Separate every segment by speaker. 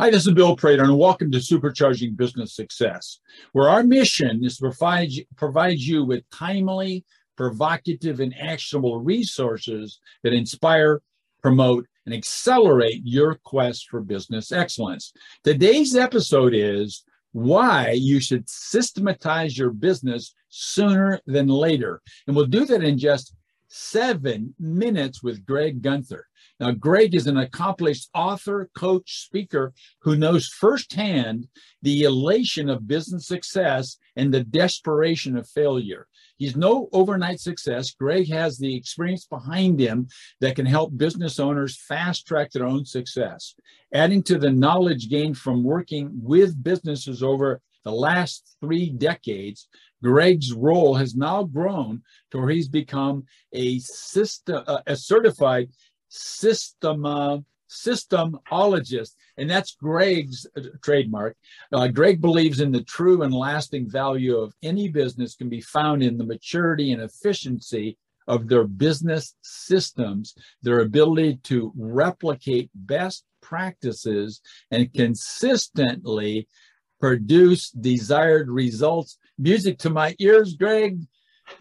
Speaker 1: Hi, this is Bill Prater, and welcome to Supercharging Business Success, where our mission is to provide, provide you with timely, provocative, and actionable resources that inspire, promote, and accelerate your quest for business excellence. Today's episode is why you should systematize your business sooner than later. And we'll do that in just seven minutes with Greg Gunther. Now, Greg is an accomplished author, coach, speaker who knows firsthand the elation of business success and the desperation of failure. He's no overnight success. Greg has the experience behind him that can help business owners fast track their own success. Adding to the knowledge gained from working with businesses over the last three decades, Greg's role has now grown to where he's become a system, a certified system uh, systemologist, and that's Greg's uh, trademark. Uh, Greg believes in the true and lasting value of any business can be found in the maturity and efficiency of their business systems, their ability to replicate best practices and consistently produce desired results. Music to my ears, Greg.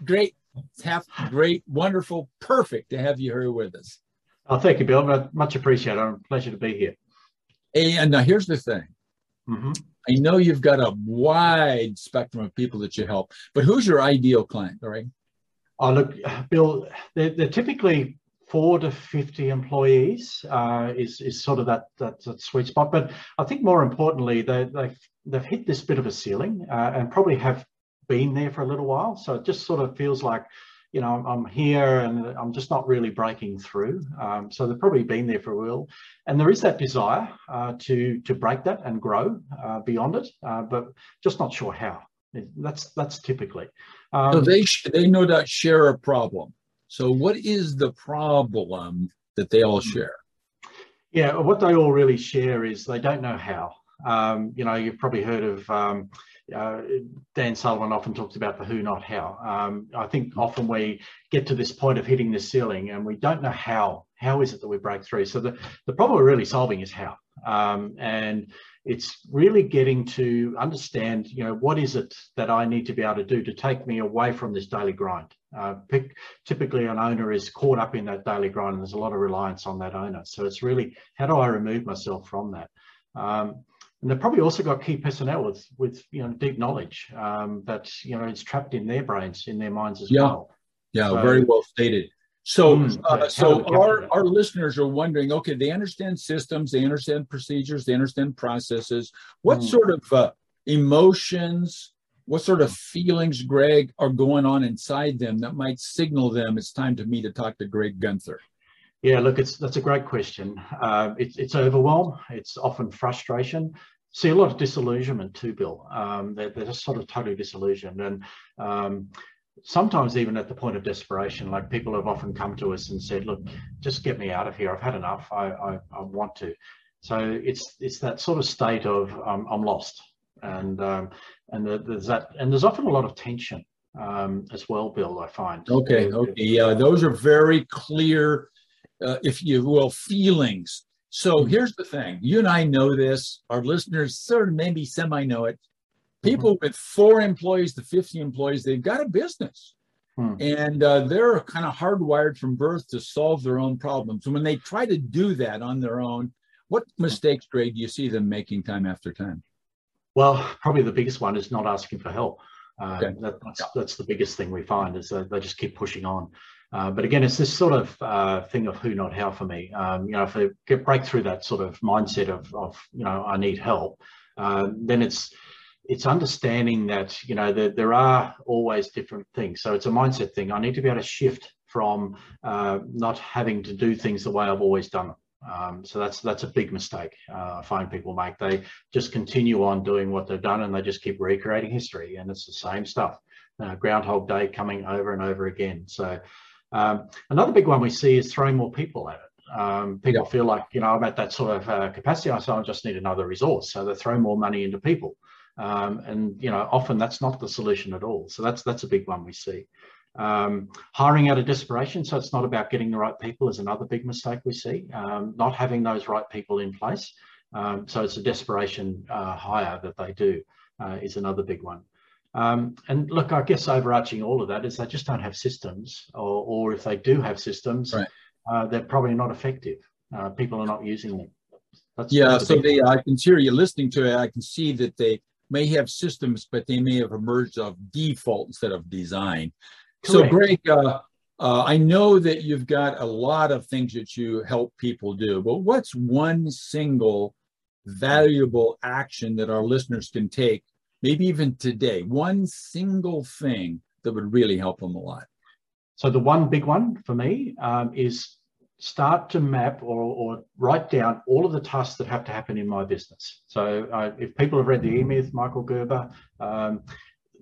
Speaker 1: Great, have great, wonderful, perfect to have you here with us.
Speaker 2: Oh, thank you, Bill. Much appreciated. a pleasure to be here.
Speaker 1: And now here's the thing. Mm-hmm. I know you've got a wide spectrum of people that you help, but who's your ideal client, all right?
Speaker 2: Oh, look, Bill, they're, they're typically four to 50 employees uh, is, is sort of that, that, that, sweet spot. But I think more importantly, they, they've, they've hit this bit of a ceiling uh, and probably have been there for a little while. So it just sort of feels like you know, I'm here and I'm just not really breaking through. Um, so they've probably been there for a while, and there is that desire uh, to to break that and grow uh, beyond it, uh, but just not sure how. That's that's typically.
Speaker 1: Um, so they they no doubt share a problem. So what is the problem that they all hmm. share?
Speaker 2: Yeah, what they all really share is they don't know how. Um, you know, you've probably heard of um, uh, Dan Sullivan often talks about the who, not how. Um, I think often we get to this point of hitting the ceiling and we don't know how. How is it that we break through? So the, the problem we're really solving is how. Um, and it's really getting to understand, you know, what is it that I need to be able to do to take me away from this daily grind? Uh, pick, typically, an owner is caught up in that daily grind, and there's a lot of reliance on that owner. So it's really how do I remove myself from that? Um, and they've probably also got key personnel with with you know deep knowledge um, that you know is trapped in their brains, in their minds as
Speaker 1: yeah.
Speaker 2: well.
Speaker 1: Yeah, so, very well stated. So, mm, uh, so our, our listeners are wondering, okay, they understand systems, they understand procedures, they understand processes. What mm. sort of uh, emotions, what sort of feelings, Greg, are going on inside them that might signal them it's time to me to talk to Greg Gunther?
Speaker 2: Yeah, look, it's that's a great question. Uh, it's it's overwhelm. It's often frustration see a lot of disillusionment too, Bill. Um, they're, they're, just sort of totally disillusioned. And um, sometimes even at the point of desperation, like people have often come to us and said, look, just get me out of here. I've had enough. I, I, I want to. So it's it's that sort of state of um, I'm lost. And um, and there's that, and there's often a lot of tension um, as well, Bill. I find.
Speaker 1: Okay, okay, yeah, those are very clear, uh, if you will, feelings so hmm. here's the thing you and I know this, our listeners sort of maybe semi know it. People mm-hmm. with four employees to 50 employees, they've got a business. Hmm. And uh, they're kind of hardwired from birth to solve their own problems. And when they try to do that on their own, what mistakes, Greg, do you see them making time after time?
Speaker 2: Well, probably the biggest one is not asking for help. Uh, okay. that, that's, that's the biggest thing we find is that they just keep pushing on. Uh, but again, it's this sort of uh, thing of who, not how for me. Um, you know, if they get break through that sort of mindset of, of you know, I need help, uh, then it's it's understanding that you know there, there are always different things. So it's a mindset thing. I need to be able to shift from uh, not having to do things the way I've always done them. Um, so that's that's a big mistake uh, I find people make. They just continue on doing what they've done and they just keep recreating history, and it's the same stuff. Uh, Groundhog Day coming over and over again. So um, another big one we see is throwing more people at it. Um, people feel like, you know, I'm at that sort of uh, capacity, so I just need another resource. So they throw more money into people. Um, and, you know, often that's not the solution at all. So that's, that's a big one we see. Um, hiring out of desperation. So it's not about getting the right people is another big mistake we see. Um, not having those right people in place. Um, so it's a desperation uh, hire that they do uh, is another big one. Um, and look, I guess overarching all of that is they just don't have systems, or, or if they do have systems, right. uh, they're probably not effective. Uh, people are not using them.
Speaker 1: That's, yeah, that's so they, I can hear you listening to it. I can see that they may have systems, but they may have emerged of default instead of design. Correct. So, Greg, uh, uh, I know that you've got a lot of things that you help people do, but what's one single valuable action that our listeners can take, maybe even today? One single thing that would really help them a lot.
Speaker 2: So, the one big one for me um, is start to map or, or, write down all of the tasks that have to happen in my business. So, uh, if people have read the E Myth, Michael Gerber, um,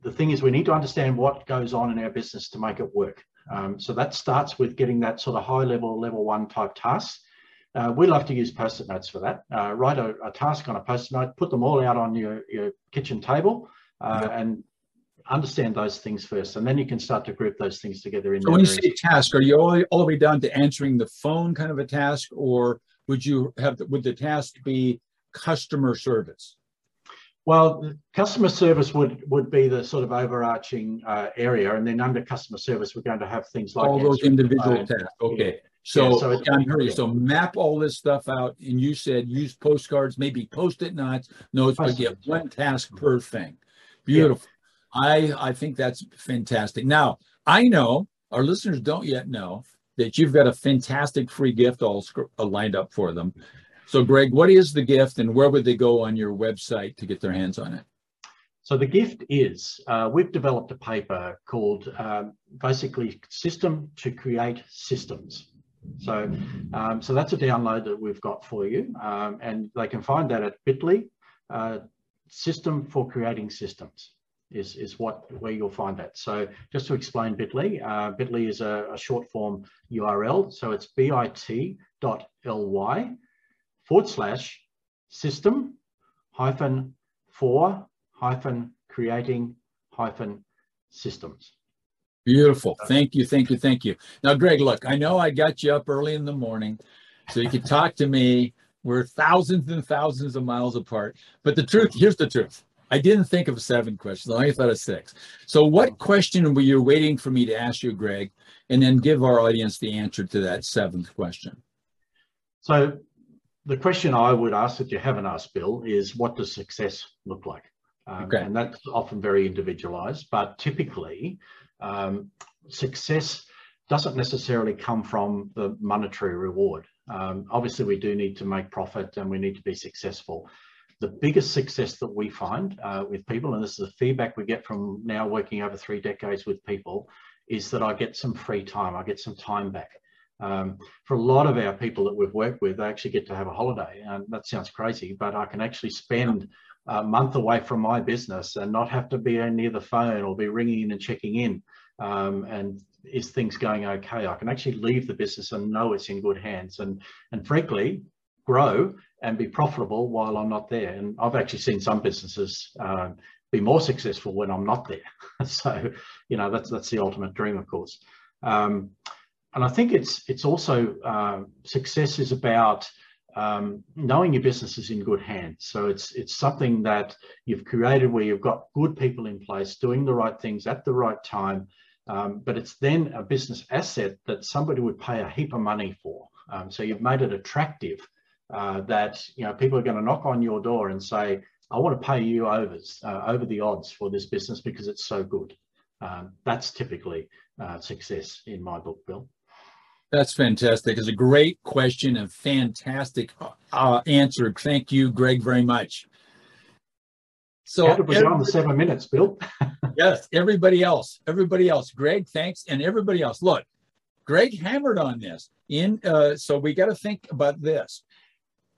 Speaker 2: the thing is we need to understand what goes on in our business to make it work. Um, so that starts with getting that sort of high level, level one type tasks. Uh, we love to use post-it notes for that. Uh, write a, a, task on a post-it note, put them all out on your, your kitchen table uh, yep. and understand those things first. And then you can start to group those things together. In
Speaker 1: so when you say task, are you all, all the way down to answering the phone kind of a task or would you have, would the task be customer service?
Speaker 2: Well, customer service would would be the sort of overarching uh, area, and then under customer service, we're going to have things like
Speaker 1: all those individual tasks. Okay, so, yeah, so I'm yeah. So map all this stuff out, and you said use postcards, maybe post-it notes, notes, but get one task per thing. Beautiful. I I think that's fantastic. Now I know our listeners don't yet know that you've got a fantastic free gift all lined up for them. So, Greg, what is the gift and where would they go on your website to get their hands on it?
Speaker 2: So, the gift is uh, we've developed a paper called um, basically System to Create Systems. So, um, so that's a download that we've got for you, um, and they can find that at Bitly. Uh, system for creating systems is is what where you'll find that. So, just to explain Bitly, uh, Bitly is a, a short form URL. So it's bit.ly forward slash system hyphen for hyphen creating hyphen systems.
Speaker 1: Beautiful. Thank you. Thank you. Thank you. Now, Greg, look, I know I got you up early in the morning so you could talk to me. We're thousands and thousands of miles apart. But the truth, here's the truth. I didn't think of seven questions. I only thought of six. So, what question were you waiting for me to ask you, Greg, and then give our audience the answer to that seventh question?
Speaker 2: So, the question I would ask that you haven't asked, Bill, is what does success look like? Um, okay. And that's often very individualized, but typically um, success doesn't necessarily come from the monetary reward. Um, obviously, we do need to make profit and we need to be successful. The biggest success that we find uh, with people, and this is the feedback we get from now working over three decades with people, is that I get some free time, I get some time back. Um, for a lot of our people that we've worked with, they actually get to have a holiday. And that sounds crazy, but I can actually spend a month away from my business and not have to be near the phone or be ringing in and checking in. Um, and is things going okay? I can actually leave the business and know it's in good hands and, and frankly, grow and be profitable while I'm not there. And I've actually seen some businesses um, be more successful when I'm not there. so, you know, that's, that's the ultimate dream, of course. Um, and I think it's it's also uh, success is about um, knowing your business is in good hands. So it's it's something that you've created where you've got good people in place doing the right things at the right time. Um, but it's then a business asset that somebody would pay a heap of money for. Um, so you've made it attractive uh, that you know people are going to knock on your door and say, "I want to pay you overs uh, over the odds for this business because it's so good." Um, that's typically uh, success in my book, Bill.
Speaker 1: That's fantastic. It's a great question and fantastic uh, answer. Thank you, Greg, very much.
Speaker 2: So How did we on the seven minutes, Bill?
Speaker 1: yes, everybody else, everybody else. Greg, thanks, and everybody else. Look, Greg hammered on this. In uh, so we got to think about this.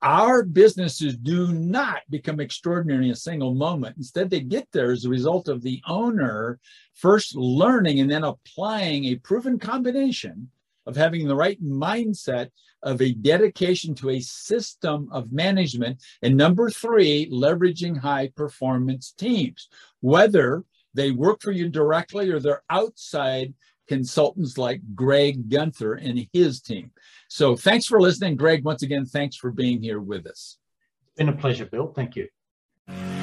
Speaker 1: Our businesses do not become extraordinary in a single moment. Instead, they get there as a result of the owner first learning and then applying a proven combination of having the right mindset of a dedication to a system of management. And number three, leveraging high performance teams, whether they work for you directly or they're outside consultants like Greg Gunther and his team. So thanks for listening. Greg, once again, thanks for being here with us.
Speaker 2: It's been a pleasure, Bill. Thank you.